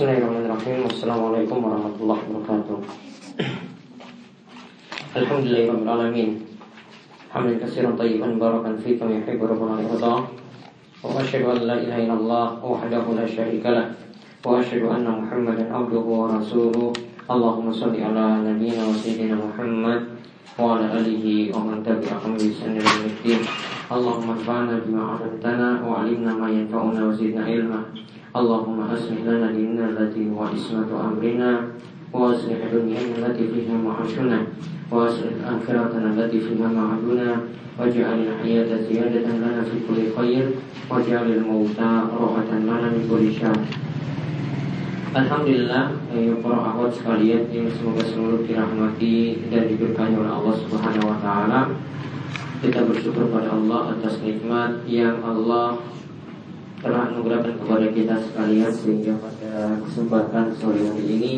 بسم الله الرحمن الرحيم والسلام عليكم ورحمة الله وبركاته الحمد لله رب العالمين حمدا كثيرا طيبا مباركا فيكم يحب ربنا الرضا وأشهد أن لا إله إلا الله وحده لا شريك له وأشهد أن محمدا عبده ورسوله اللهم صل على نبينا وسيدنا محمد وعلى آله ومن تبعهم بإحسان إلى يوم الدين اللهم انفعنا بما علمتنا وعلمنا ما ينفعنا وزدنا علما اللهم أصلح لنا ديننا التي هو عصمة أمرنا وأصلح دنيانا التي فيها معاشنا وأصلح آخرتنا التي فيها معادنا واجعل الحياة زيادة لنا في كل خير واجعل الموت راحة لنا من كل شر Alhamdulillah, ya para akhwat sekalian yang semoga selalu dirahmati dan diberkahi oleh Allah Subhanahu wa taala. Kita bersyukur pada Allah atas nikmat yang Allah telah anugerahkan kepada kita sekalian sehingga pada kesempatan sore hari ini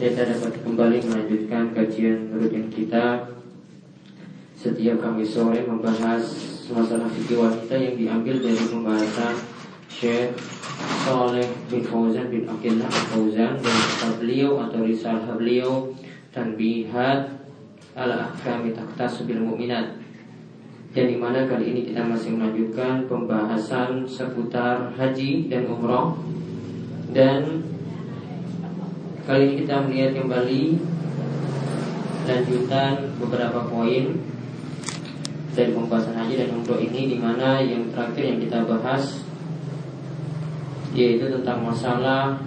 kita dapat kembali melanjutkan kajian rutin kita. Setiap kami sore membahas masalah fikih wanita yang diambil dari pembahasan Syekh Saleh bin Fauzan bin Abdullah Fauzan dan beliau atau risalah beliau dan bihat ala ahkami taktas bil mu'minat dan di mana kali ini kita masih melanjutkan pembahasan seputar haji dan umroh. Dan kali ini kita melihat kembali lanjutan beberapa poin dari pembahasan haji dan umroh ini di mana yang terakhir yang kita bahas yaitu tentang masalah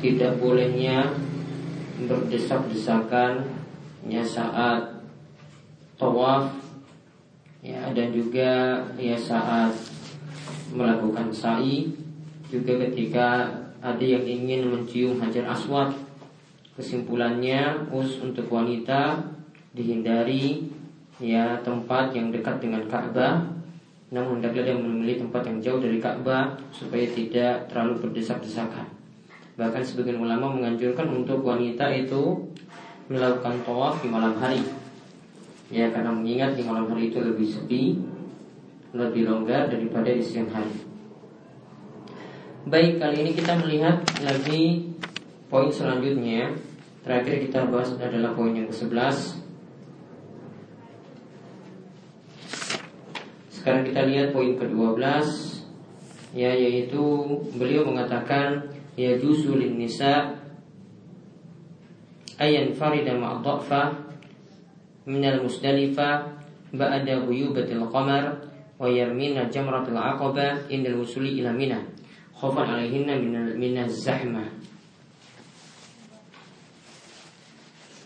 tidak bolehnya berdesak-desakan ya saat tawaf ya dan juga ya saat melakukan sa'i juga ketika ada yang ingin mencium hajar aswad kesimpulannya us untuk wanita dihindari ya tempat yang dekat dengan Ka'bah. Namun hendaklah dia memilih tempat yang jauh dari Ka'bah supaya tidak terlalu berdesak-desakan. Bahkan sebagian ulama menganjurkan untuk wanita itu melakukan tawaf di malam hari Ya karena mengingat di malam hari itu lebih sepi Lebih longgar daripada di siang hari. Baik kali ini kita melihat lagi Poin selanjutnya. Terakhir kita bahas adalah poin yang ke-11 Sekarang kita lihat poin ke-12 Ya yaitu beliau mengatakan Ya jusulin nisa Ayan farida ma'adha'fa minal musdalifah ba'da ghuyubatil qamar wa yarmina jamratil aqaba indal wusuli ila mina. Khawfan alaihinna minal zahma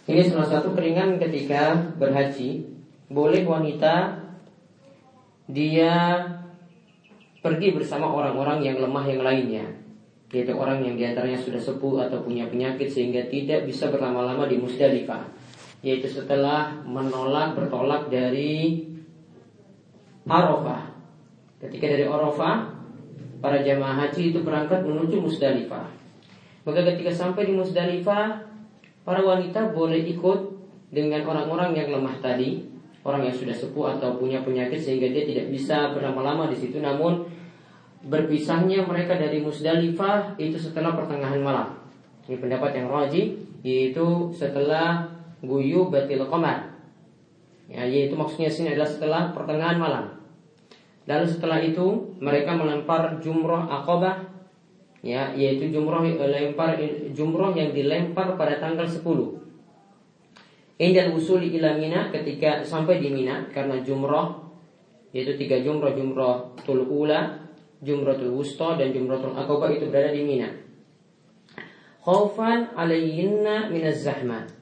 Ini salah satu keringan ketika berhaji Boleh wanita Dia Pergi bersama orang-orang yang lemah yang lainnya. Yaitu orang yang di antaranya sudah sepuh atau punya penyakit Sehingga tidak bisa berlama-lama di Musdalifah yaitu setelah menolak bertolak dari Arafah. Ketika dari Arafah, para jamaah haji itu berangkat menuju Musdalifah. Maka ketika sampai di Musdalifah, para wanita boleh ikut dengan orang-orang yang lemah tadi, orang yang sudah sepuh atau punya penyakit sehingga dia tidak bisa berlama-lama di situ. Namun berpisahnya mereka dari Musdalifah itu setelah pertengahan malam. Ini pendapat yang rajih yaitu setelah guyu batil qamar. Ya, yaitu maksudnya sini adalah setelah pertengahan malam. Lalu setelah itu mereka melempar jumroh akobah ya yaitu jumroh lempar jumroh yang dilempar pada tanggal 10 Indal usuli ila Mina ketika sampai di Mina karena jumroh yaitu tiga jumroh jumroh tul ula, jumroh wusta dan jumroh akobah itu berada di Mina. Khaufan alayhinna minaz zahmat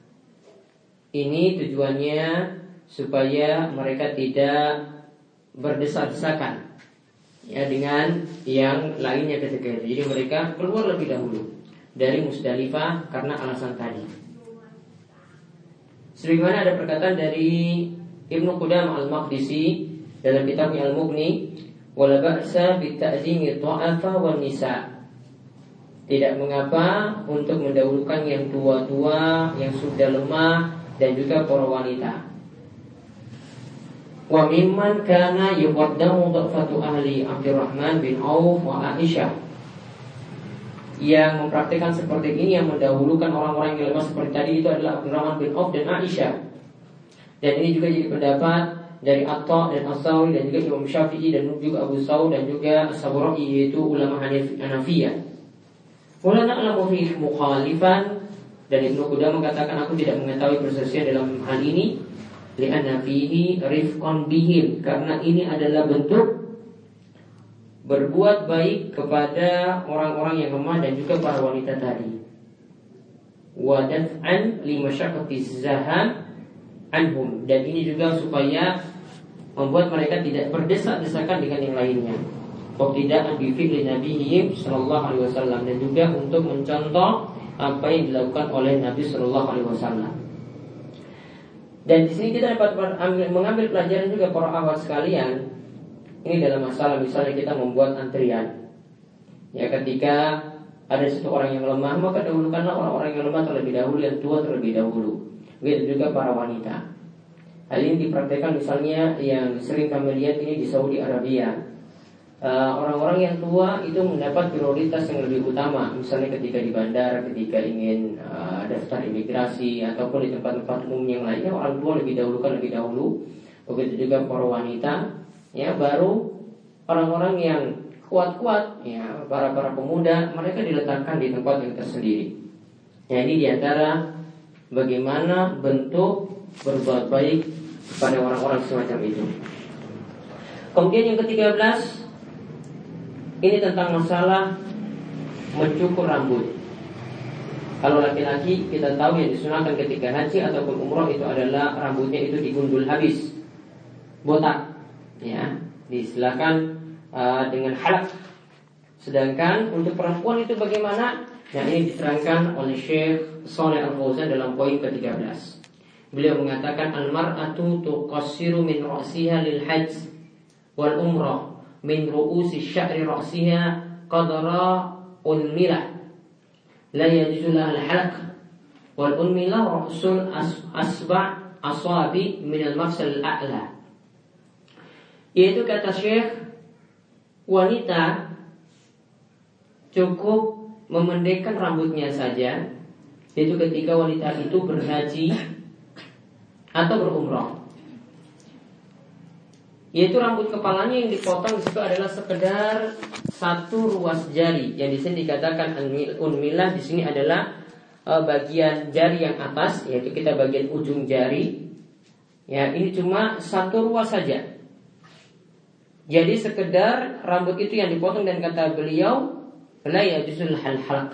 ini tujuannya supaya mereka tidak berdesak-desakan ya dengan yang lainnya ketika itu. Jadi mereka keluar lebih dahulu dari Musdalifah karena alasan tadi. Sebagaimana ada perkataan dari Ibnu Qudam Al-Maqdisi dalam kitabnya Al-Mughni, "Wala ba'sa bi ta'zimi ta'afa wan nisa." Tidak mengapa untuk mendahulukan yang tua-tua, yang sudah lemah dan juga para wanita. Wa mimman kana yuqaddamu dhafatu ahli Abdurrahman bin Auf wa Aisyah. yang mempraktikkan seperti ini yang mendahulukan orang-orang yang lemah seperti tadi itu adalah Abdurrahman bin Auf dan Aisyah. Dan ini juga jadi pendapat dari Atta dan Asawi dan juga Imam Syafi'i dan juga Abu Saud dan juga Saburai yaitu ulama Hanafiyah. Mulana alamu fi mukhalifan dan Ibnu Qudamah mengatakan aku tidak mengetahui perselisihan dalam hal ini li'anna fihi rifqan bihim karena ini adalah bentuk berbuat baik kepada orang-orang yang lemah dan juga para wanita tadi. Wadaf'an limasyaqqati zaham anhum dan ini juga supaya membuat mereka tidak berdesak-desakan dengan yang lainnya. tidak bi fi'li nabiyyi sallallahu alaihi wasallam dan juga untuk mencontoh apa yang dilakukan oleh Nabi sallallahu alaihi wasallam. Dan di sini kita dapat mengambil pelajaran juga para awat sekalian ini dalam masalah misalnya kita membuat antrian. Ya ketika ada satu orang yang lemah maka dahulukanlah orang-orang yang lemah terlebih dahulu yang tua terlebih dahulu. Begitu juga para wanita. Hal ini dipraktekkan misalnya yang sering kami lihat ini di Saudi Arabia. Eh, orang-orang uh, yang tua itu mendapat prioritas yang lebih utama, misalnya ketika di bandara, ketika ingin uh, daftar imigrasi ataupun di tempat-tempat umum yang lainnya, orang tua lebih dahulukan lebih dahulu. Begitu juga para wanita ya baru orang-orang yang kuat-kuat ya para para pemuda mereka diletakkan di tempat yang tersendiri. Ya ini di antara bagaimana bentuk berbuat baik kepada orang-orang semacam itu. Kemudian yang ketiga belas ini tentang masalah mencukur rambut. Kalau laki-laki kita tahu yang disunahkan ketika haji ataupun umroh itu adalah rambutnya itu digundul habis, botak. Ya disilakan uh, dengan halak. Sedangkan untuk perempuan itu bagaimana? Nah ini diterangkan oleh Syekh Saleh Al Fauzan dalam poin ke-13 beliau mengatakan al mar'atu tuqassiru min ra'siha lil hajj wal umrah min ru'usi sya'ri ra'siha qadra unmilah la yajuzu al halaq wal unmilah ra'sul asba' asabi min al mafsal al a'la. Yaitu kata Syekh wanita cukup memendekkan rambutnya saja yaitu ketika wanita itu berhaji atau berumrah yaitu rambut kepalanya yang dipotong di situ adalah sekedar satu ruas jari. Yang di sini dikatakan unmilah di sini adalah e, bagian jari yang atas yaitu kita bagian ujung jari. Ya ini cuma satu ruas saja. Jadi sekedar rambut itu yang dipotong dan kata beliau hal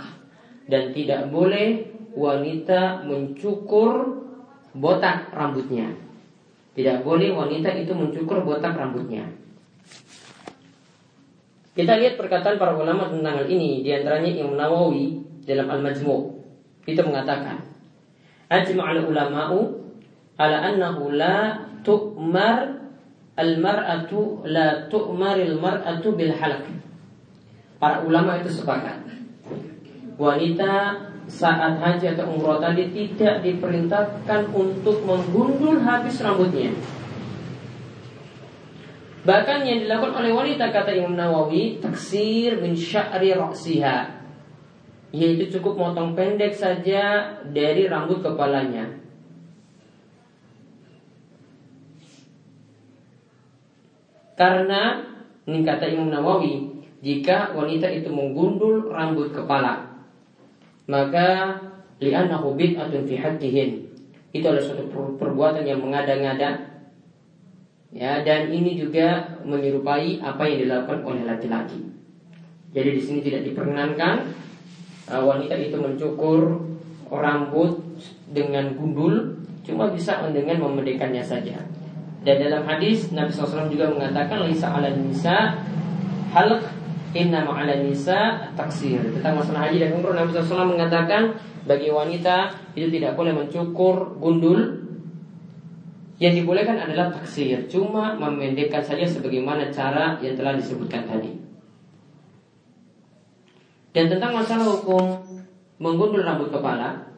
dan tidak boleh wanita mencukur botak rambutnya. Tidak boleh wanita itu mencukur botak rambutnya. Kita lihat perkataan para ulama tentang hal ini di antaranya Imam Nawawi dalam Al-Majmu' itu mengatakan Ajma'al ulama'u ala annahu la tu'mar Al-mar'atu la tu'maril mar'atu bil halak. Para ulama itu sepakat. Wanita saat haji atau umroh tadi tidak diperintahkan untuk menggundul habis rambutnya. Bahkan yang dilakukan oleh wanita kata Imam Nawawi taksir min sya'ri ra'siha yaitu cukup motong pendek saja dari rambut kepalanya. Karena ini kata Imam Nawawi, jika wanita itu menggundul rambut kepala, maka li'annahu bid'atun fi haqqihin. Itu adalah suatu perbuatan yang mengada-ngada. Ya, dan ini juga menyerupai apa yang dilakukan oleh laki-laki. Jadi di sini tidak diperkenankan uh, wanita itu mencukur rambut dengan gundul, cuma bisa dengan memendekkannya saja. Dan dalam hadis Nabi SAW juga mengatakan Lisa ala nisa halq inna ala nisa taksir Tentang masalah haji dan umroh Nabi SAW mengatakan Bagi wanita itu tidak boleh mencukur gundul Yang dibolehkan adalah taksir Cuma memendekkan saja sebagaimana cara yang telah disebutkan tadi Dan tentang masalah hukum Menggundul rambut kepala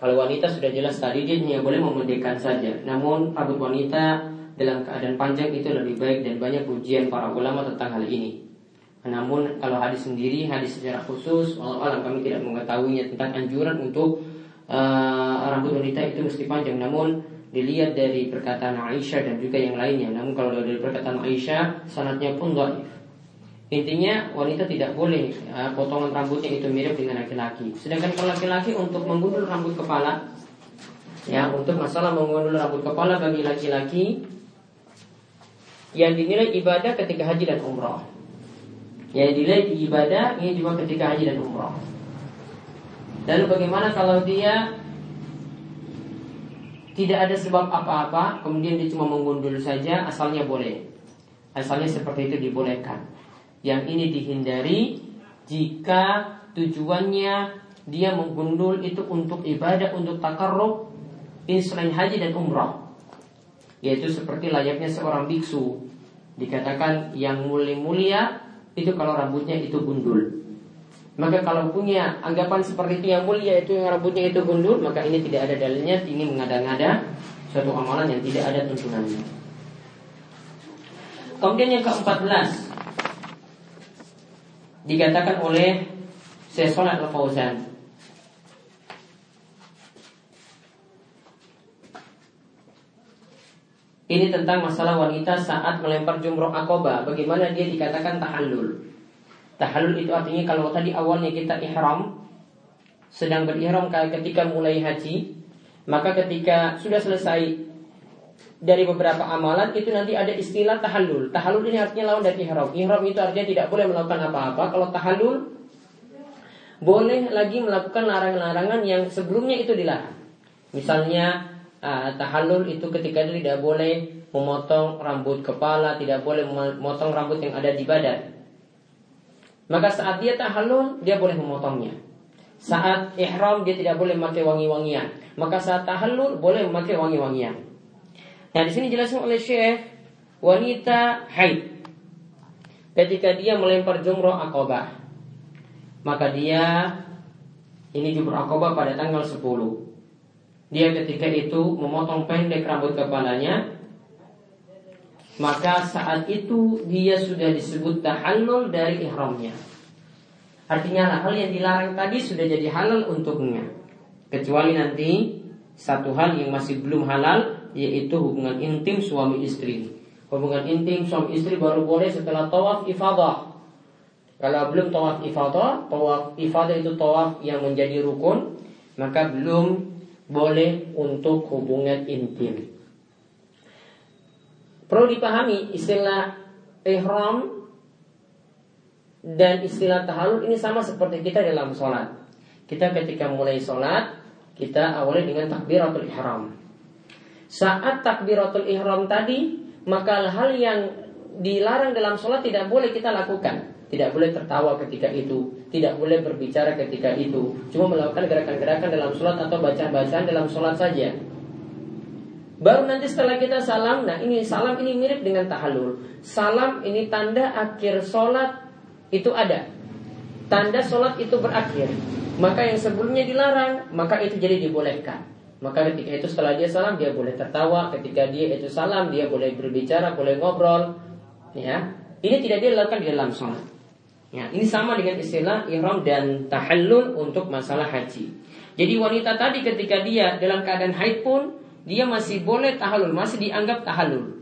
kalau wanita sudah jelas tadi dia hanya boleh memendekkan saja. Namun rambut wanita dalam keadaan panjang itu lebih baik dan banyak ujian para ulama tentang hal ini. Namun kalau hadis sendiri, hadis secara khusus, Allah alam kami tidak mengetahuinya tentang anjuran untuk uh, rambut wanita itu mesti panjang. Namun dilihat dari perkataan Aisyah dan juga yang lainnya. Namun kalau dari perkataan Aisyah, sanatnya pun dhaif. Intinya wanita tidak boleh uh, potongan rambutnya itu mirip dengan laki-laki. Sedangkan kalau laki-laki untuk menggundul rambut kepala, ya untuk masalah menggundul rambut kepala bagi laki-laki yang dinilai ibadah ketika haji dan umrah. Yang dinilai ibadah ini juga ketika haji dan umrah. Lalu bagaimana kalau dia tidak ada sebab apa-apa, kemudian dia cuma menggundul saja, asalnya boleh. Asalnya seperti itu dibolehkan. Yang ini dihindari jika tujuannya dia menggundul itu untuk ibadah, untuk takarrub, selain haji dan umrah. Yaitu seperti layaknya seorang biksu. Dikatakan yang mulia-mulia itu kalau rambutnya itu gundul. Maka kalau punya anggapan seperti itu yang mulia itu yang rambutnya itu gundul, maka ini tidak ada dalilnya, ini mengada-ngada suatu amalan yang tidak ada tuntunannya. Kemudian yang ke-14 dikatakan oleh Syekh Al-Fauzan Ini tentang masalah wanita saat melempar jumroh akoba Bagaimana dia dikatakan tahallul Tahallul itu artinya kalau tadi awalnya kita ihram Sedang berihram ketika mulai haji Maka ketika sudah selesai dari beberapa amalan itu nanti ada istilah tahallul. Tahallul ini artinya lawan dari ihram. Ihram itu artinya tidak boleh melakukan apa-apa. Kalau tahallul boleh lagi melakukan larangan-larangan yang sebelumnya itu dilarang. Misalnya uh, tahallul itu ketika dia tidak boleh memotong rambut kepala, tidak boleh memotong rambut yang ada di badan. Maka saat dia tahallul dia boleh memotongnya. Saat ihram dia tidak boleh memakai wangi-wangian. Maka saat tahallul boleh memakai wangi-wangian. Nah di sini jelaskan oleh Syekh wanita haid ketika dia melempar jumroh akobah maka dia ini jumroh akobah pada tanggal 10 dia ketika itu memotong pendek rambut kepalanya maka saat itu dia sudah disebut tahallul dari ihramnya artinya hal yang dilarang tadi sudah jadi halal untuknya kecuali nanti satu hal yang masih belum halal yaitu hubungan intim suami istri. Hubungan intim suami istri baru boleh setelah tawaf ifadah. Kalau belum tawaf ifadah, tawaf ifadah itu tawaf yang menjadi rukun, maka belum boleh untuk hubungan intim. Perlu dipahami istilah ihram dan istilah tahalul ini sama seperti kita dalam sholat. Kita ketika mulai sholat, kita awali dengan takbiratul ihram. Saat takbiratul ihram tadi, maka hal yang dilarang dalam sholat tidak boleh kita lakukan. Tidak boleh tertawa ketika itu, tidak boleh berbicara ketika itu. Cuma melakukan gerakan-gerakan dalam sholat atau bacaan-bacaan dalam sholat saja. Baru nanti setelah kita salam, nah ini salam ini mirip dengan tahalul. Salam ini tanda akhir sholat itu ada. Tanda sholat itu berakhir. Maka yang sebelumnya dilarang, maka itu jadi dibolehkan. Maka ketika itu setelah dia salam dia boleh tertawa, ketika dia itu salam dia boleh berbicara, boleh ngobrol. Ya, ini tidak dia lakukan di dalam sholat. Ya, ini sama dengan istilah ihram dan tahallul untuk masalah haji. Jadi wanita tadi ketika dia dalam keadaan haid pun dia masih boleh tahallul, masih dianggap tahallul.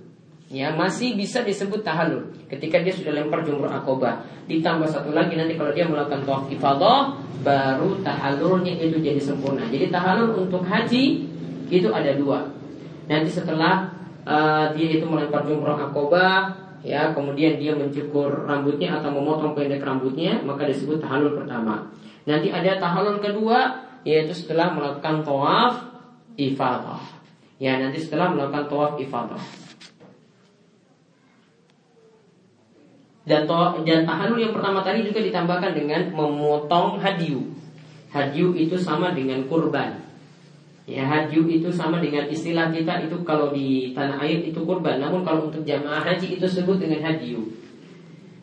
Ya masih bisa disebut tahalul ketika dia sudah lempar jumroh akobah ditambah satu lagi nanti kalau dia melakukan tawaf ifadah baru tahalulnya itu jadi sempurna. Jadi tahalul untuk haji itu ada dua. Nanti setelah uh, dia itu melempar jumroh akobah ya kemudian dia mencukur rambutnya atau memotong pendek rambutnya maka disebut tahalul pertama nanti ada tahalul kedua yaitu setelah melakukan tawaf ifadah ya nanti setelah melakukan tawaf ifadah Dan dan tahanul yang pertama tadi juga ditambahkan dengan memotong hadiu. Hadiu itu sama dengan kurban. Ya, hadiu itu sama dengan istilah kita itu kalau di tanah air itu kurban. Namun kalau untuk jamaah haji itu sebut dengan hadiu.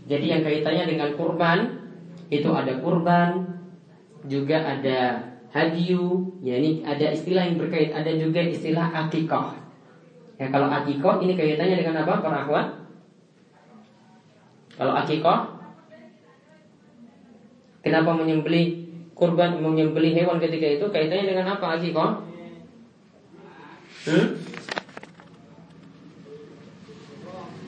Jadi yang kaitannya dengan kurban itu ada kurban, juga ada hadiu. Ya ini ada istilah yang berkait, ada juga istilah akikoh. Ya kalau akikoh ini kaitannya dengan apa para akhwat? Kalau akikoh Kenapa menyembelih kurban menyembelih hewan ketika itu kaitannya dengan apa kok? Hmm?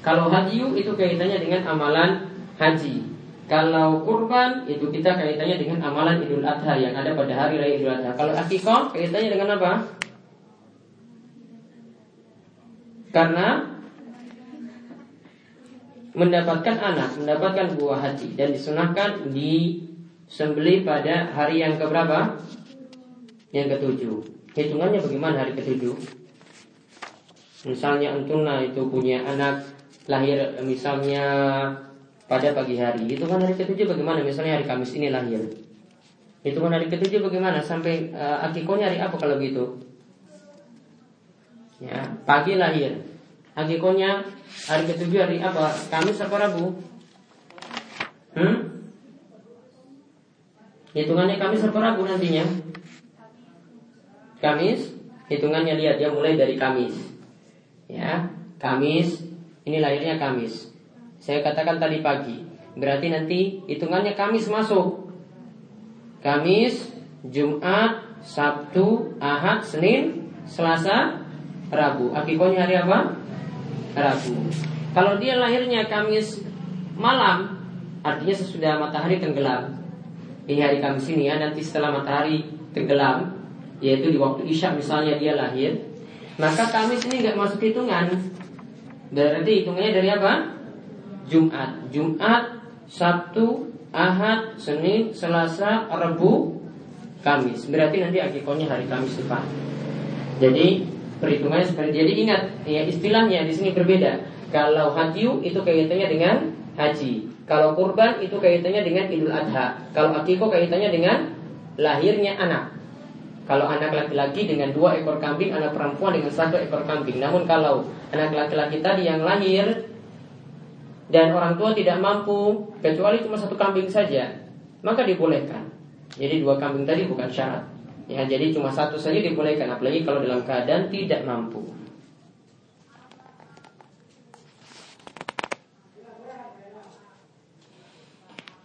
Kalau haji itu kaitannya dengan amalan haji. Kalau kurban itu kita kaitannya dengan amalan Idul Adha yang ada pada hari raya Idul Adha. Kalau akikah kaitannya dengan apa? Karena mendapatkan anak, mendapatkan buah haji dan disunahkan di sembeli pada hari yang keberapa? Yang ketujuh. Hitungannya bagaimana hari ketujuh? Misalnya Antuna itu punya anak lahir misalnya pada pagi hari. Itu kan hari ketujuh bagaimana? Misalnya hari Kamis ini lahir. Itu kan hari ketujuh bagaimana? Sampai uh, akikonya hari apa kalau gitu? Ya, pagi lahir. Akikonya hari ketujuh hari apa? Kamis apa Rabu? Hmm? Hitungannya Kamis atau Rabu nantinya? Kamis, hitungannya lihat dia mulai dari Kamis. Ya, Kamis, ini lahirnya Kamis. Saya katakan tadi pagi. Berarti nanti hitungannya Kamis masuk. Kamis, Jumat, Sabtu, Ahad, Senin, Selasa, Rabu. Akikonya hari apa? Rabu. Kalau dia lahirnya Kamis malam, artinya sesudah matahari tenggelam di hari Kamis ini ya nanti setelah matahari tenggelam yaitu di waktu isya misalnya dia lahir maka Kamis ini nggak masuk hitungan. Berarti hitungannya dari apa? Jumat. Jumat Sabtu Ahad Senin Selasa Rabu Kamis. Berarti nanti akikonya hari Kamis depan. Jadi perhitungannya seperti jadi ingat ya istilahnya di sini berbeda. Kalau haji itu kaitannya dengan haji. Kalau kurban itu kaitannya dengan Idul Adha. Kalau akikoh kaitannya dengan lahirnya anak. Kalau anak laki-laki dengan dua ekor kambing, anak perempuan dengan satu ekor kambing. Namun kalau anak laki-laki tadi yang lahir dan orang tua tidak mampu kecuali cuma satu kambing saja, maka dibolehkan. Jadi dua kambing tadi bukan syarat. Ya, jadi cuma satu saja dibolehkan, apalagi kalau dalam keadaan tidak mampu.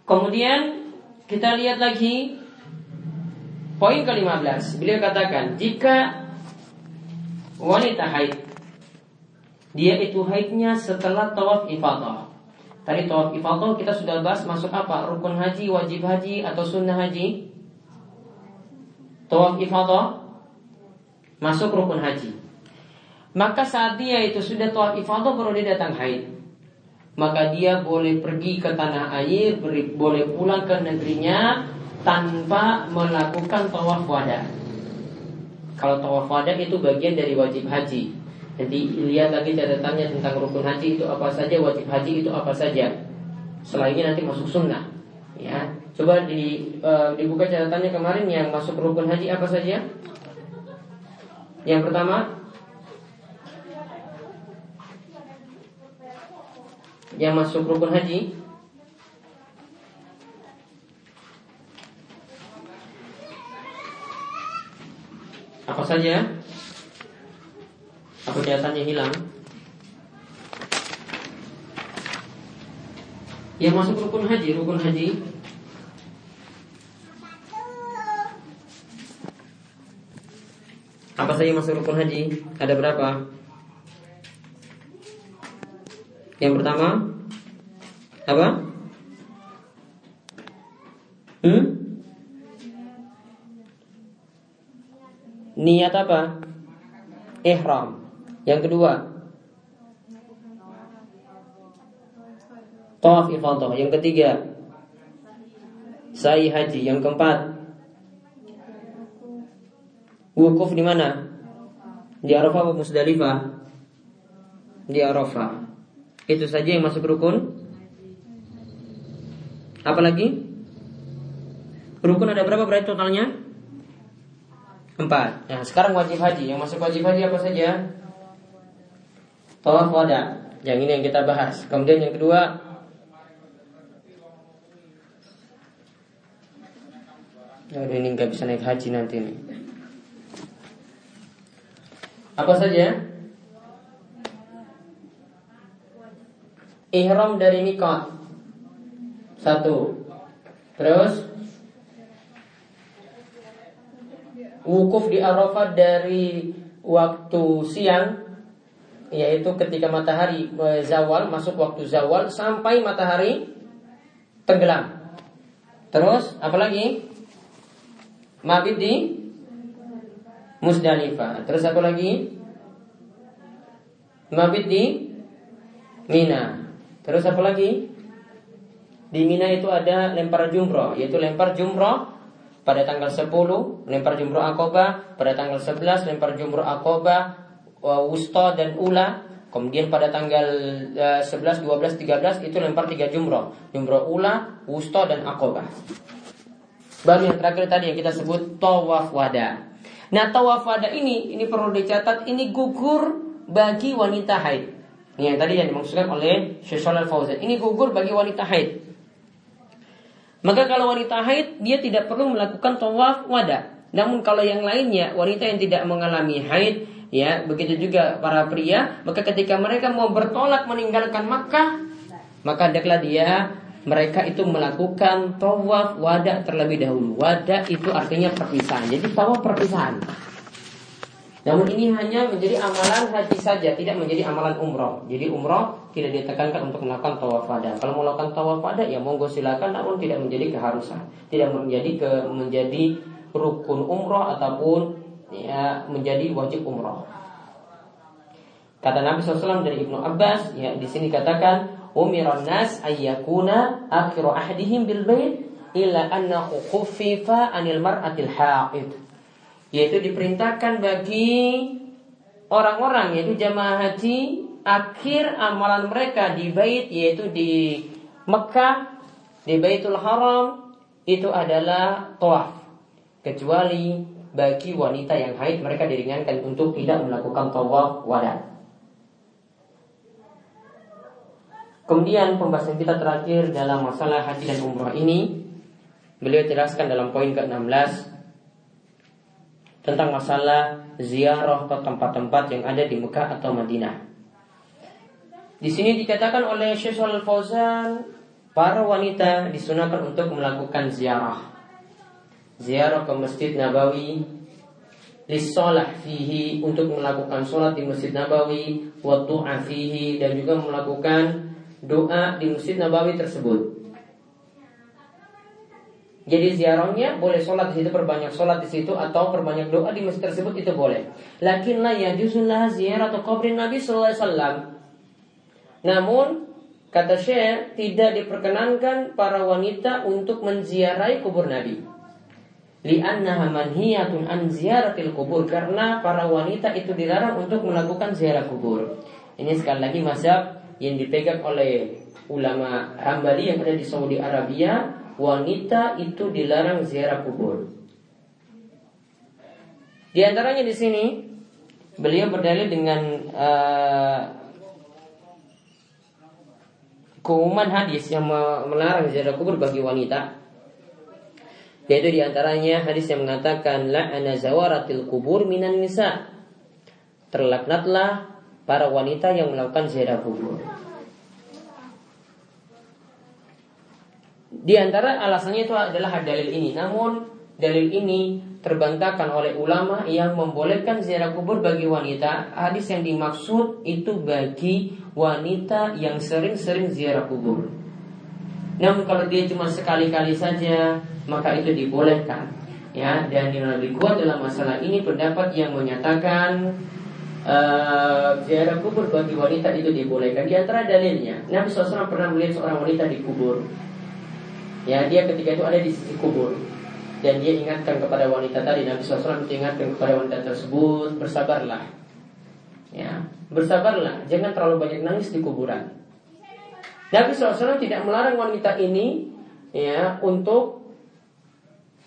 Kemudian kita lihat lagi poin ke-15. Beliau katakan, jika wanita haid dia itu haidnya setelah tawaf ifadah. Tadi tawaf ifadah kita sudah bahas masuk apa? Rukun haji, wajib haji atau sunnah haji? Tawaf ifadah masuk rukun haji. Maka saat dia itu sudah tawaf ifadah baru dia datang haid maka dia boleh pergi ke tanah air, boleh pulang ke negerinya tanpa melakukan tawaf wada. Kalau tawaf wada itu bagian dari wajib haji. Jadi lihat lagi catatannya tentang rukun haji itu apa saja, wajib haji itu apa saja. Selainnya nanti masuk sunnah. Ya, coba di, e, dibuka catatannya kemarin yang masuk rukun haji apa saja? Yang pertama yang masuk rukun haji apa saja? Apa catatannya hilang? Yang masuk rukun haji. Rukun haji. Apa saja masuk rukun haji? Ada berapa? Yang pertama? Apa? Hmm? Niat apa? Ihram. Yang kedua, Tawaf ifadah. Yang ketiga, sa'i haji. Yang keempat, wukuf di mana? Di Arafah atau Musdalifah? Di Arafah. Itu saja yang masuk rukun. Apalagi? Rukun ada berapa berarti totalnya? Empat. Nah, sekarang wajib haji. Yang masuk wajib haji apa saja? Tawaf wada. Yang ini yang kita bahas. Kemudian yang kedua, Oh, ini nggak bisa naik haji nanti nih. Apa saja? ihram dari mikot satu terus wukuf di Arafah dari waktu siang yaitu ketika matahari eh, zawal masuk waktu zawal sampai matahari tenggelam. Terus apa lagi? Mabit di Musdalifah. Terus apa lagi? Mabit di Mina. Terus apa lagi? Di Mina itu ada lempar jumroh, yaitu lempar jumroh pada tanggal 10 lempar jumroh akobah, pada tanggal 11 lempar jumroh akobah, wusta dan ula. Kemudian pada tanggal 11, 12, 13 itu lempar tiga jumroh. Jumroh ula, wusta dan akobah. Baru yang terakhir tadi yang kita sebut tawaf wada. Nah tawaf wada ini, ini perlu dicatat, ini gugur bagi wanita haid. Ini yang tadi yang dimaksudkan oleh Syekh Al-Fauzan. Ini gugur bagi wanita haid. Maka kalau wanita haid, dia tidak perlu melakukan tawaf wada. Namun kalau yang lainnya, wanita yang tidak mengalami haid, ya begitu juga para pria maka ketika mereka mau bertolak meninggalkan Makkah maka hendaklah dia mereka itu melakukan tawaf wada terlebih dahulu. Wada itu artinya perpisahan. Jadi tawaf perpisahan namun ini hanya menjadi amalan haji saja, tidak menjadi amalan umroh. Jadi umroh tidak ditekankan untuk melakukan tawaf wada. Kalau melakukan tawaf wada ya monggo silakan, namun tidak menjadi keharusan, tidak menjadi ke menjadi rukun umroh ataupun ya menjadi wajib umroh. Kata Nabi SAW dari Ibnu Abbas, ya di sini katakan, umiran nas ayyakuna akhiru ahdihim bil bait illa annahu khuffifa anil mar'atil haid. Yaitu diperintahkan bagi orang-orang yaitu jamaah haji akhir amalan mereka di bait yaitu di Mekah di Baitul Haram itu adalah tawaf kecuali bagi wanita yang haid mereka diringankan untuk tidak melakukan tawaf wada. Kemudian pembahasan kita terakhir dalam masalah haji dan umrah ini Beliau jelaskan dalam poin ke-16 Tentang masalah ziarah ke tempat-tempat yang ada di Mekah atau Madinah Di sini dikatakan oleh Syekh Al Fauzan Para wanita disunahkan untuk melakukan ziarah ziarah ke Masjid Nabawi lisolah fihi untuk melakukan sholat di Masjid Nabawi wa fihi dan juga melakukan doa di Masjid Nabawi tersebut. Jadi ziarahnya boleh sholat di situ, perbanyak sholat di situ atau perbanyak doa di masjid tersebut itu boleh. Lakin la yajuzulah ziarah atau kubrin Nabi Sallallahu Alaihi Wasallam. Namun kata Syekh tidak diperkenankan para wanita untuk menziarahi kubur Nabi li'annaha manhiyatun an ziyaratil kubur karena para wanita itu dilarang untuk melakukan ziarah kubur. Ini sekali lagi mazhab yang dipegang oleh ulama Hambali yang ada di Saudi Arabia, wanita itu dilarang ziarah kubur. Di antaranya di sini beliau berdalil dengan uh, keumuman hadis yang melarang ziarah kubur bagi wanita yaitu di antaranya hadis yang mengatakan la'ana zawaratil kubur minan nisa. Terlaknatlah para wanita yang melakukan ziarah kubur. Di antara alasannya itu adalah dalil ini. Namun dalil ini terbantahkan oleh ulama yang membolehkan ziarah kubur bagi wanita. Hadis yang dimaksud itu bagi wanita yang sering-sering ziarah kubur. Namun kalau dia cuma sekali-kali saja maka itu dibolehkan ya dan yang lebih kuat dalam masalah ini pendapat yang menyatakan uh, ziarah kubur bagi wanita itu dibolehkan di antara dalilnya Nabi SAW pernah melihat seorang wanita di kubur ya dia ketika itu ada di sisi kubur dan dia ingatkan kepada wanita tadi Nabi SAW ingatkan kepada wanita tersebut bersabarlah ya bersabarlah jangan terlalu banyak nangis di kuburan Nabi SAW tidak melarang wanita ini ya untuk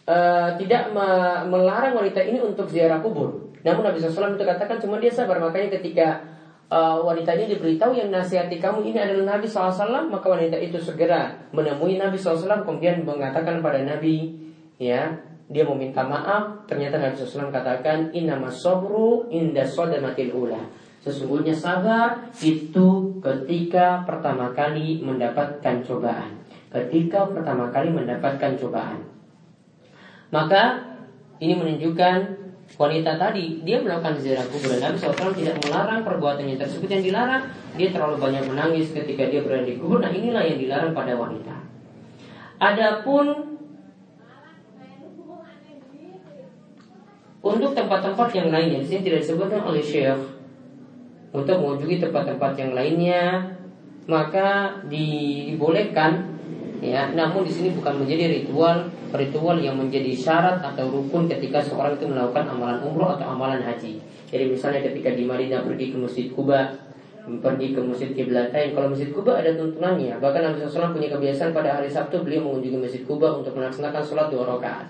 uh, tidak me melarang wanita ini untuk ziarah kubur. Namun Nabi SAW itu katakan cuma dia sabar. Makanya ketika uh, wanita ini diberitahu yang nasihati kamu ini adalah Nabi SAW, maka wanita itu segera menemui Nabi SAW kemudian mengatakan pada Nabi, ya dia meminta maaf. Ternyata Nabi SAW katakan, Inama sobru inda sodamatil ula. Sesungguhnya sabar itu ketika pertama kali mendapatkan cobaan. Ketika pertama kali mendapatkan cobaan. Maka ini menunjukkan wanita tadi dia melakukan ziarah kubur Nabi SAW tidak melarang perbuatannya tersebut. Yang dilarang dia terlalu banyak menangis ketika dia berada di kubur. Nah inilah yang dilarang pada wanita. Adapun untuk tempat-tempat yang lainnya di sini tidak disebutkan oleh Syekh untuk mengunjungi tempat-tempat yang lainnya maka dibolehkan ya namun di sini bukan menjadi ritual ritual yang menjadi syarat atau rukun ketika seorang itu melakukan amalan umroh atau amalan haji. Jadi misalnya ketika di Madinah pergi ke Masjid Kuba pergi ke Masjid Kiblatain kalau Masjid Kuba ada tuntunannya. Bahkan Nabi SAW punya kebiasaan pada hari Sabtu beliau mengunjungi Masjid Kuba untuk melaksanakan sholat dua rakaat.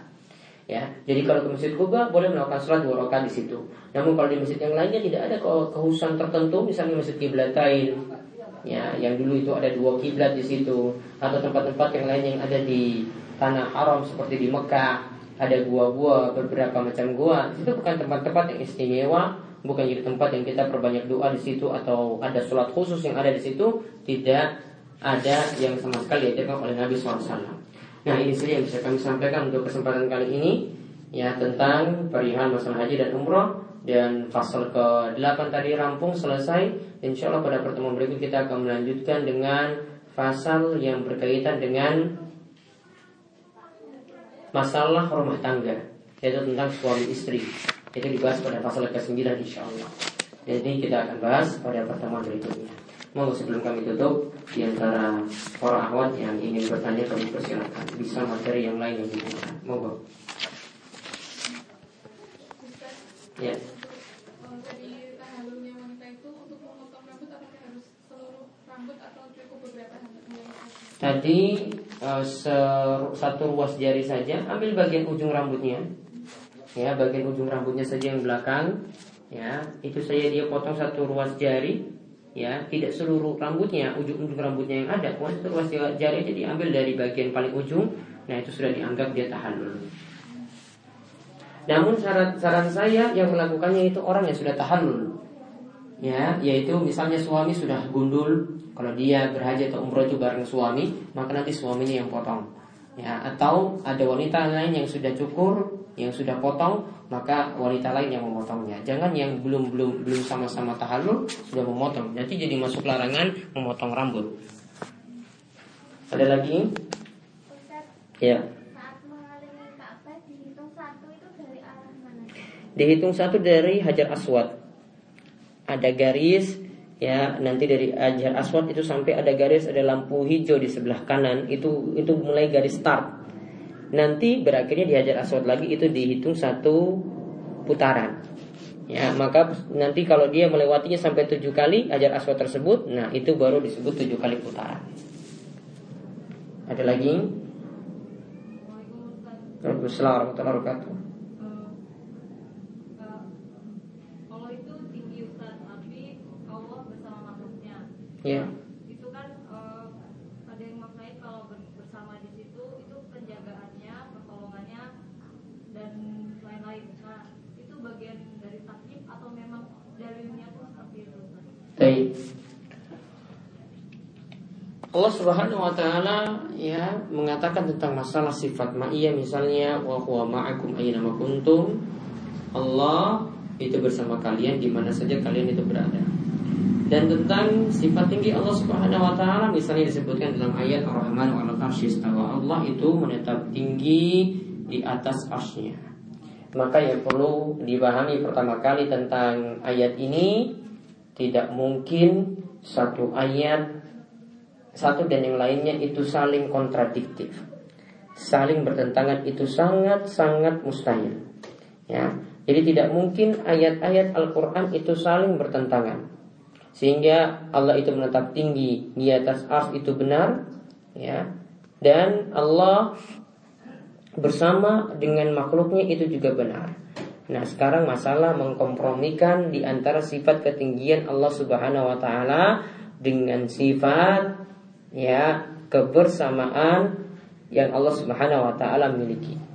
Ya jadi kalau ke Masjid Kuba boleh melakukan sholat dua rakaat di situ. Namun kalau di masjid yang lainnya tidak ada kehususan tertentu misalnya Masjid Kiblatain ya yang dulu itu ada dua kiblat di situ. Atau tempat-tempat yang lain yang ada di tanah haram seperti di Mekah. Ada gua-gua beberapa macam gua. Itu bukan tempat-tempat yang istimewa bukan jadi tempat yang kita perbanyak doa di situ atau ada sholat khusus yang ada di situ. Tidak ada yang sama sekali diajarkan oleh Nabi SAW. Nah ini saja yang bisa kami sampaikan untuk kesempatan kali ini ya tentang perihal masalah haji dan umroh dan pasal ke-8 tadi rampung selesai. Insya Allah pada pertemuan berikut kita akan melanjutkan dengan pasal yang berkaitan dengan masalah rumah tangga yaitu tentang suami istri. Itu dibahas pada pasal ke-9 insya Allah jadi kita akan bahas pada pertemuan berikutnya. Mau sebelum kami tutup Di antara para ahwat yang ingin bertanya kami persilakan. Bisa materi yang lain yang dibutuhkan Mau Ya Tadi uh, satu ruas jari saja, ambil bagian ujung rambutnya, ya bagian ujung rambutnya saja yang belakang, ya itu saya dia potong satu ruas jari, ya tidak seluruh rambutnya, ujung-ujung rambutnya yang ada, pokoknya satu ruas jari aja diambil dari bagian paling ujung, nah itu sudah dianggap dia tahan dulu. Namun saran, saran saya yang melakukannya itu orang yang sudah tahan dulu, ya yaitu misalnya suami sudah gundul kalau dia berhaji atau umroh itu bareng suami, maka nanti suaminya yang potong. Ya, atau ada wanita lain yang sudah cukur, yang sudah potong, maka wanita lain yang memotongnya. Jangan yang belum belum belum sama-sama tahallul sudah memotong. Nanti jadi masuk larangan memotong rambut. Ada lagi? Ya. Dihitung satu dari Hajar Aswad. Ada garis ya nanti dari ajar aswad itu sampai ada garis ada lampu hijau di sebelah kanan itu itu mulai garis start. Nanti berakhirnya di hajar aswad lagi itu dihitung satu putaran. Ya maka nanti kalau dia melewatinya sampai tujuh kali ajar aswad tersebut nah itu baru disebut tujuh kali putaran. Ada lagi? Waalaikumsalam warahmatullahi wabarakatuh Ya. Itu kan uh, ada yang maknai kalau bersama di situ itu penjagaannya, pertolongannya dan lain-lain. Nah, itu bagian dari takib atau memang dalilnya pun seperti itu? Baik. Allah Subhanahu wa taala ya mengatakan tentang masalah sifat ma'iyah misalnya wa huwa ma'akum aina kuntum. Allah itu bersama kalian di mana saja kalian itu berada dan tentang sifat tinggi Allah Subhanahu wa taala misalnya disebutkan dalam ayat Ar-Rahman wa Allah itu menetap tinggi di atas arsy Maka yang perlu dipahami pertama kali tentang ayat ini tidak mungkin satu ayat satu dan yang lainnya itu saling kontradiktif. Saling bertentangan itu sangat-sangat mustahil. Ya. Jadi tidak mungkin ayat-ayat Al-Qur'an itu saling bertentangan. Sehingga Allah itu menetap tinggi di atas ars itu benar ya. Dan Allah bersama dengan makhluknya itu juga benar. Nah, sekarang masalah mengkompromikan di antara sifat ketinggian Allah Subhanahu wa taala dengan sifat ya kebersamaan yang Allah Subhanahu wa taala miliki.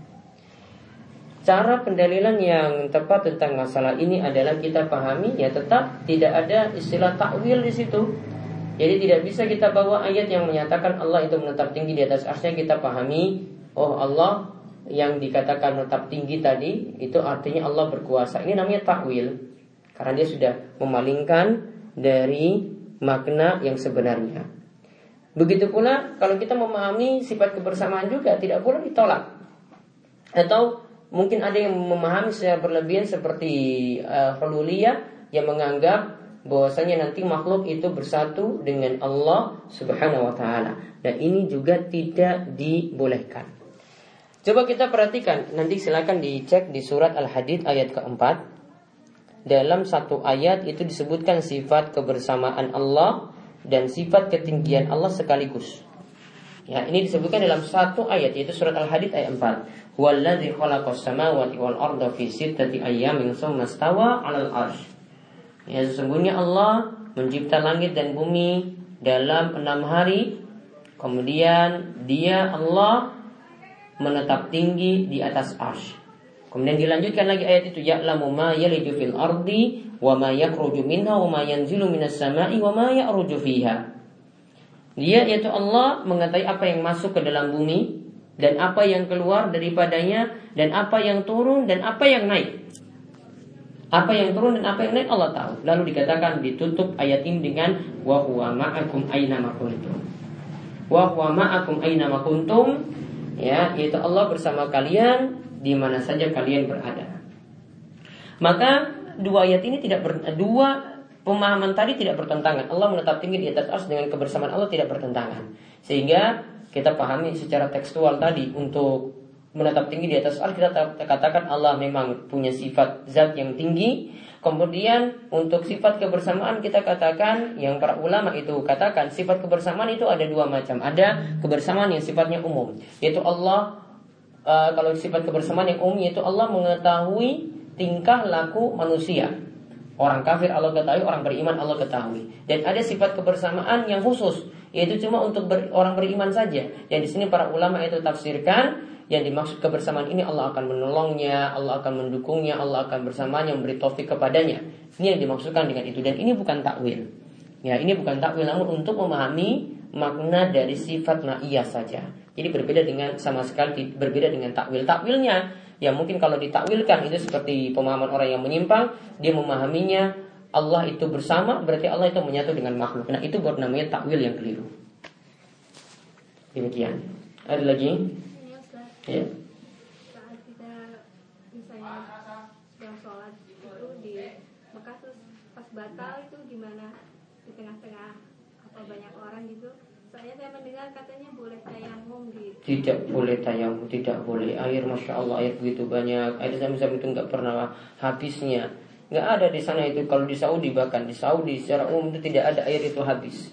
Cara pendalilan yang tepat tentang masalah ini adalah kita pahami ya tetap tidak ada istilah takwil di situ. Jadi tidak bisa kita bawa ayat yang menyatakan Allah itu menetap tinggi di atas arsnya kita pahami oh Allah yang dikatakan menetap tinggi tadi itu artinya Allah berkuasa. Ini namanya takwil karena dia sudah memalingkan dari makna yang sebenarnya. Begitu pula kalau kita memahami sifat kebersamaan juga tidak boleh ditolak. Atau mungkin ada yang memahami secara berlebihan seperti uh, yang menganggap bahwasanya nanti makhluk itu bersatu dengan Allah Subhanahu wa taala dan ini juga tidak dibolehkan. Coba kita perhatikan, nanti silakan dicek di surat Al-Hadid ayat keempat. Dalam satu ayat itu disebutkan sifat kebersamaan Allah dan sifat ketinggian Allah sekaligus. Ya, ini disebutkan dalam satu ayat yaitu surat Al-Hadid ayat 4. Huwallazi khalaqas samawati wal arda fi sittati ayyamin tsumma stawa 'alal 'arsy. Ya sesungguhnya Allah mencipta langit dan bumi dalam enam hari. Kemudian dia Allah menetap tinggi di atas arsh. Kemudian dilanjutkan lagi ayat itu ya'lamu ma yaliju fil ardi wa ma yakhruju minha wa ma yanzilu minas sama'i wa ma ya'ruju fiha. Dia yaitu Allah mengetahui apa yang masuk ke dalam bumi dan apa yang keluar daripadanya dan apa yang turun dan apa yang naik. Apa yang turun dan apa yang naik Allah tahu. Lalu dikatakan ditutup ayat ini dengan wa huwa ma'akum aina kuntum. Wa huwa ma'akum aina kuntum ya, yaitu Allah bersama kalian di mana saja kalian berada. Maka dua ayat ini tidak ber, dua pemahaman tadi tidak bertentangan. Allah menetap tinggi di atas ars dengan kebersamaan Allah tidak bertentangan. Sehingga kita pahami secara tekstual tadi untuk menetap tinggi di atas ars kita katakan Allah memang punya sifat zat yang tinggi kemudian untuk sifat kebersamaan kita katakan yang para ulama itu katakan sifat kebersamaan itu ada dua macam ada kebersamaan yang sifatnya umum yaitu Allah uh, kalau sifat kebersamaan yang umum yaitu Allah mengetahui tingkah laku manusia Orang kafir Allah ketahui, orang beriman Allah ketahui. Dan ada sifat kebersamaan yang khusus, yaitu cuma untuk ber, orang beriman saja. Yang di sini para ulama itu tafsirkan yang dimaksud kebersamaan ini Allah akan menolongnya, Allah akan mendukungnya, Allah akan bersamanya, memberi taufik kepadanya. Ini yang dimaksudkan dengan itu dan ini bukan takwil. Ya, ini bukan takwil namun untuk memahami makna dari sifat ma'iyah saja. Jadi berbeda dengan sama sekali berbeda dengan takwil. Takwilnya ya mungkin kalau ditakwilkan itu seperti pemahaman orang yang menyimpang, dia memahaminya Allah itu bersama berarti Allah itu menyatu dengan makhluk. Nah, itu buat namanya takwil yang keliru. Demikian. Ada lagi? ya. pas batal itu gimana di tengah-tengah apa banyak orang gitu gitu. Tidak boleh tayamum tidak boleh. Air masya Allah air begitu banyak. Air zam-zam itu nggak pernah habisnya. Nggak ada di sana itu. Kalau di Saudi bahkan di Saudi secara umum itu tidak ada air itu habis.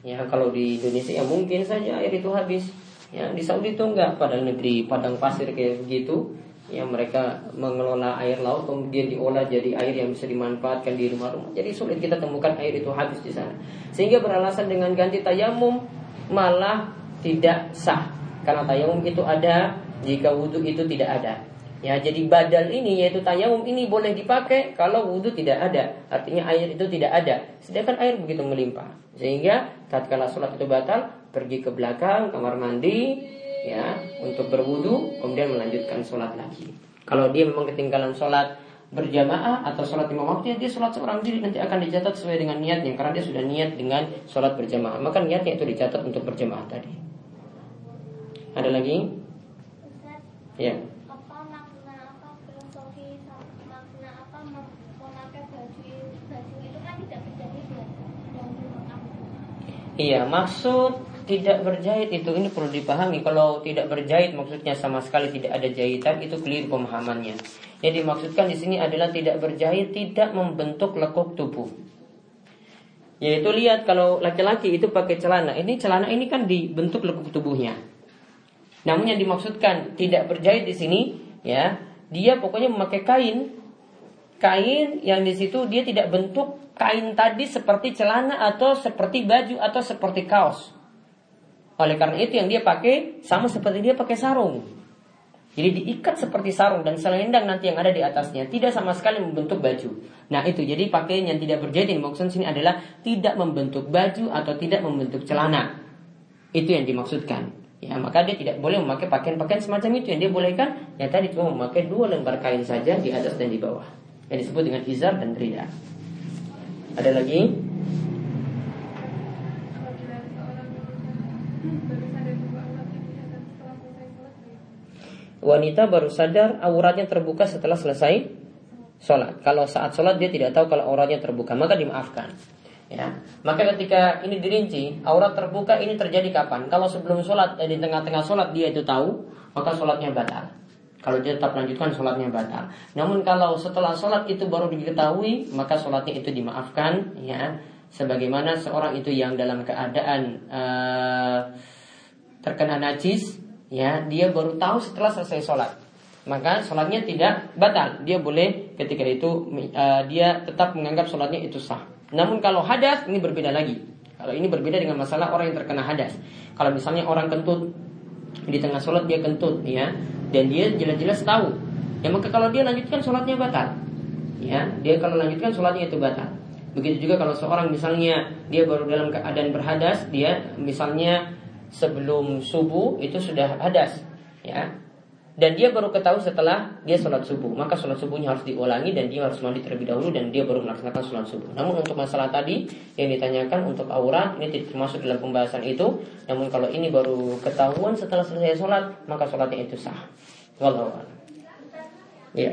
Ya kalau di Indonesia ya mungkin saja air itu habis. Ya, di Saudi itu enggak pada negeri padang pasir kayak begitu. Ya mereka mengelola air laut kemudian diolah jadi air yang bisa dimanfaatkan di rumah-rumah. Jadi sulit kita temukan air itu habis di sana. Sehingga beralasan dengan ganti tayamum malah tidak sah. Karena tayamum itu ada jika wudhu itu tidak ada. Ya, jadi badal ini yaitu tayamum ini boleh dipakai kalau wudhu tidak ada. Artinya air itu tidak ada. Sedangkan air begitu melimpah. Sehingga tatkala sholat itu batal, pergi ke belakang kamar mandi ya untuk berwudhu kemudian melanjutkan sholat lagi. Kalau dia memang ketinggalan sholat berjamaah atau sholat lima waktu, ya dia sholat seorang diri nanti akan dicatat sesuai dengan niatnya karena dia sudah niat dengan sholat berjamaah. Maka niatnya itu dicatat untuk berjamaah tadi. Ada lagi? Ya. Iya, maksud tidak berjahit itu ini perlu dipahami. Kalau tidak berjahit maksudnya sama sekali tidak ada jahitan itu keliru pemahamannya. Yang dimaksudkan di sini adalah tidak berjahit tidak membentuk lekuk tubuh. Yaitu lihat kalau laki-laki itu pakai celana, ini celana ini kan dibentuk lekuk tubuhnya. Namun yang dimaksudkan tidak berjahit di sini ya, dia pokoknya memakai kain kain yang di situ dia tidak bentuk kain tadi seperti celana atau seperti baju atau seperti kaos. Oleh karena itu yang dia pakai sama seperti dia pakai sarung. Jadi diikat seperti sarung dan selendang nanti yang ada di atasnya tidak sama sekali membentuk baju. Nah itu jadi pakaian yang tidak berjahit yang maksud sini adalah tidak membentuk baju atau tidak membentuk celana. Itu yang dimaksudkan. ya maka dia tidak boleh memakai pakaian-pakaian semacam itu yang dia bolehkan ya tadi cuma memakai dua lembar kain saja di atas dan di bawah yang disebut dengan izar dan rida ada lagi wanita baru sadar auratnya terbuka setelah selesai sholat. Kalau saat sholat dia tidak tahu kalau auratnya terbuka, maka dimaafkan. Ya, maka ketika ini dirinci, aurat terbuka ini terjadi kapan? Kalau sebelum sholat, eh, di tengah-tengah sholat dia itu tahu, maka sholatnya batal. Kalau dia tetap lanjutkan sholatnya batal. Namun kalau setelah sholat itu baru diketahui, maka sholatnya itu dimaafkan. Ya, sebagaimana seorang itu yang dalam keadaan uh, terkena najis, ya dia baru tahu setelah selesai sholat. Maka sholatnya tidak batal. Dia boleh ketika itu uh, dia tetap menganggap sholatnya itu sah. Namun kalau hadas ini berbeda lagi. Kalau ini berbeda dengan masalah orang yang terkena hadas. Kalau misalnya orang kentut di tengah sholat dia kentut ya. Dan dia jelas-jelas tahu. Ya maka kalau dia lanjutkan sholatnya batal. Ya dia kalau lanjutkan sholatnya itu batal. Begitu juga kalau seorang misalnya dia baru dalam keadaan berhadas dia misalnya sebelum subuh itu sudah hadas ya. Dan dia baru ketahui setelah dia sholat subuh. Maka sholat subuhnya harus diulangi dan dia harus mandi terlebih dahulu dan dia baru melaksanakan sholat subuh. Namun untuk masalah tadi yang ditanyakan untuk aurat ini tidak termasuk dalam pembahasan itu. Namun kalau ini baru ketahuan setelah selesai sholat maka sholatnya itu sah. Wallahu ya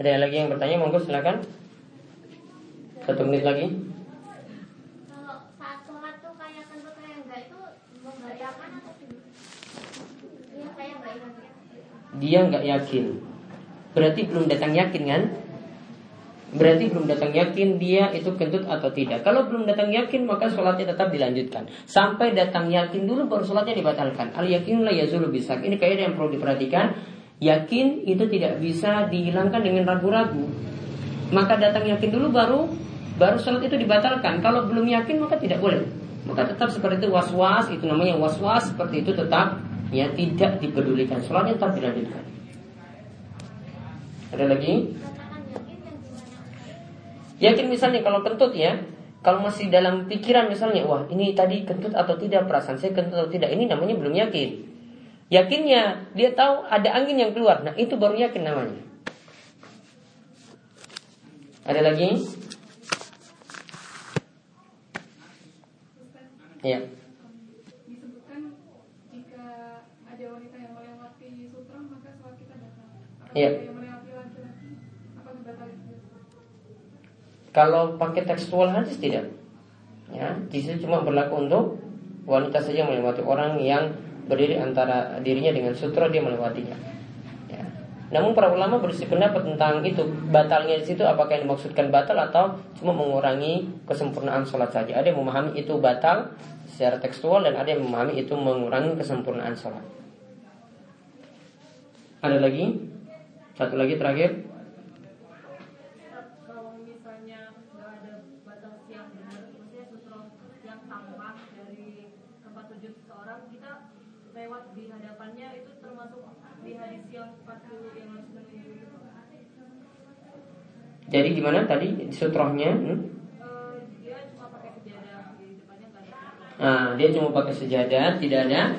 Ada lagi yang bertanya? Monggo silakan. Satu menit lagi. Dia enggak yakin. Yakin. Berarti belum datang yakin kan? Berarti belum datang yakin dia itu kentut atau tidak. Kalau belum datang yakin maka sholatnya tetap dilanjutkan. Sampai datang yakin dulu baru sholatnya dibatalkan. Al yakinlah yazulu bisa. Ini kayaknya yang perlu diperhatikan. Yakin itu tidak bisa dihilangkan dengan ragu-ragu. Maka datang yakin dulu baru baru sholat itu dibatalkan. Kalau belum yakin maka tidak boleh. Maka tetap seperti itu was-was itu namanya was-was seperti itu tetap ya tidak dipedulikan. Sholatnya tetap dilanjutkan. Ada lagi? Yakin misalnya kalau kentut ya, kalau masih dalam pikiran misalnya, wah ini tadi kentut atau tidak perasaan saya kentut atau tidak, ini namanya belum yakin. Yakinnya dia tahu ada angin yang keluar. Nah itu baru yakin namanya. Ada lagi? Ya. Disebutkan jika ada wanita yang melewati sutra maka sholat kita batal. Iya. Kalau pakai tekstual hadis tidak. Ya, di cuma berlaku untuk wanita saja melewati orang yang berdiri antara dirinya dengan sutra dia melewatinya. Ya. Namun para ulama pendapat tentang itu batalnya di situ apakah yang dimaksudkan batal atau cuma mengurangi kesempurnaan sholat saja. Ada yang memahami itu batal secara tekstual dan ada yang memahami itu mengurangi kesempurnaan sholat. Ada lagi? Satu lagi terakhir. Jadi gimana tadi sutrohnya? Hmm? Nah, dia cuma pakai sejadah, tidak ada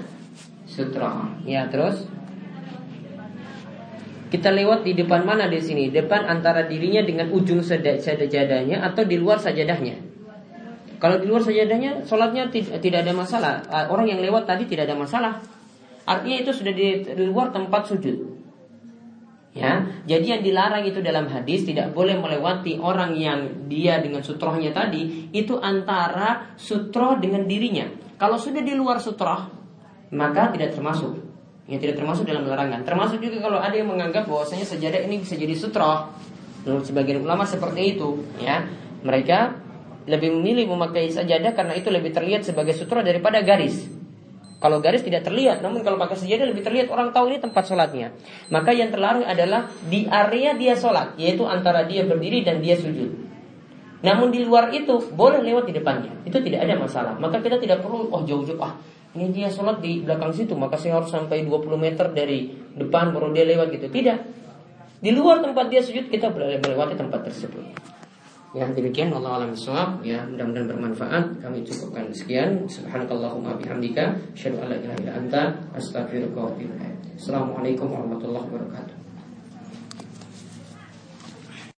sutroh. Ya, terus kita lewat di depan mana di sini? Depan antara dirinya dengan ujung sajadahnya atau di luar sajadahnya? Kalau di luar sajadahnya, sholatnya tidak ada masalah. Ah, orang yang lewat tadi tidak ada masalah. Artinya itu sudah di luar tempat sujud. Ya, jadi yang dilarang itu dalam hadis tidak boleh melewati orang yang dia dengan sutrohnya tadi itu antara sutroh dengan dirinya. Kalau sudah di luar sutroh maka tidak termasuk. Yang tidak termasuk dalam larangan. Termasuk juga kalau ada yang menganggap bahwasanya sejadah ini bisa jadi sutra. Menurut sebagian ulama seperti itu, ya. Mereka lebih memilih memakai sajadah karena itu lebih terlihat sebagai sutra daripada garis. Kalau garis tidak terlihat, namun kalau pakai sajadah lebih terlihat orang tahu ini tempat sholatnya. Maka yang terlarang adalah di area dia sholat, yaitu antara dia berdiri dan dia sujud. Namun di luar itu boleh lewat di depannya, itu tidak ada masalah. Maka kita tidak perlu oh jauh-jauh ah ini dia sholat di belakang situ, maka saya harus sampai 20 meter dari depan baru dia lewat gitu. Tidak. Di luar tempat dia sujud kita boleh melewati tempat tersebut. Ya demikian Allah alam suhab ya mudah-mudahan bermanfaat. Kami cukupkan sekian. Subhanakallahumma bihamdika. Asyhadu an la ilaha illa anta. Astaghfiruka wa atubu Assalamualaikum warahmatullahi wabarakatuh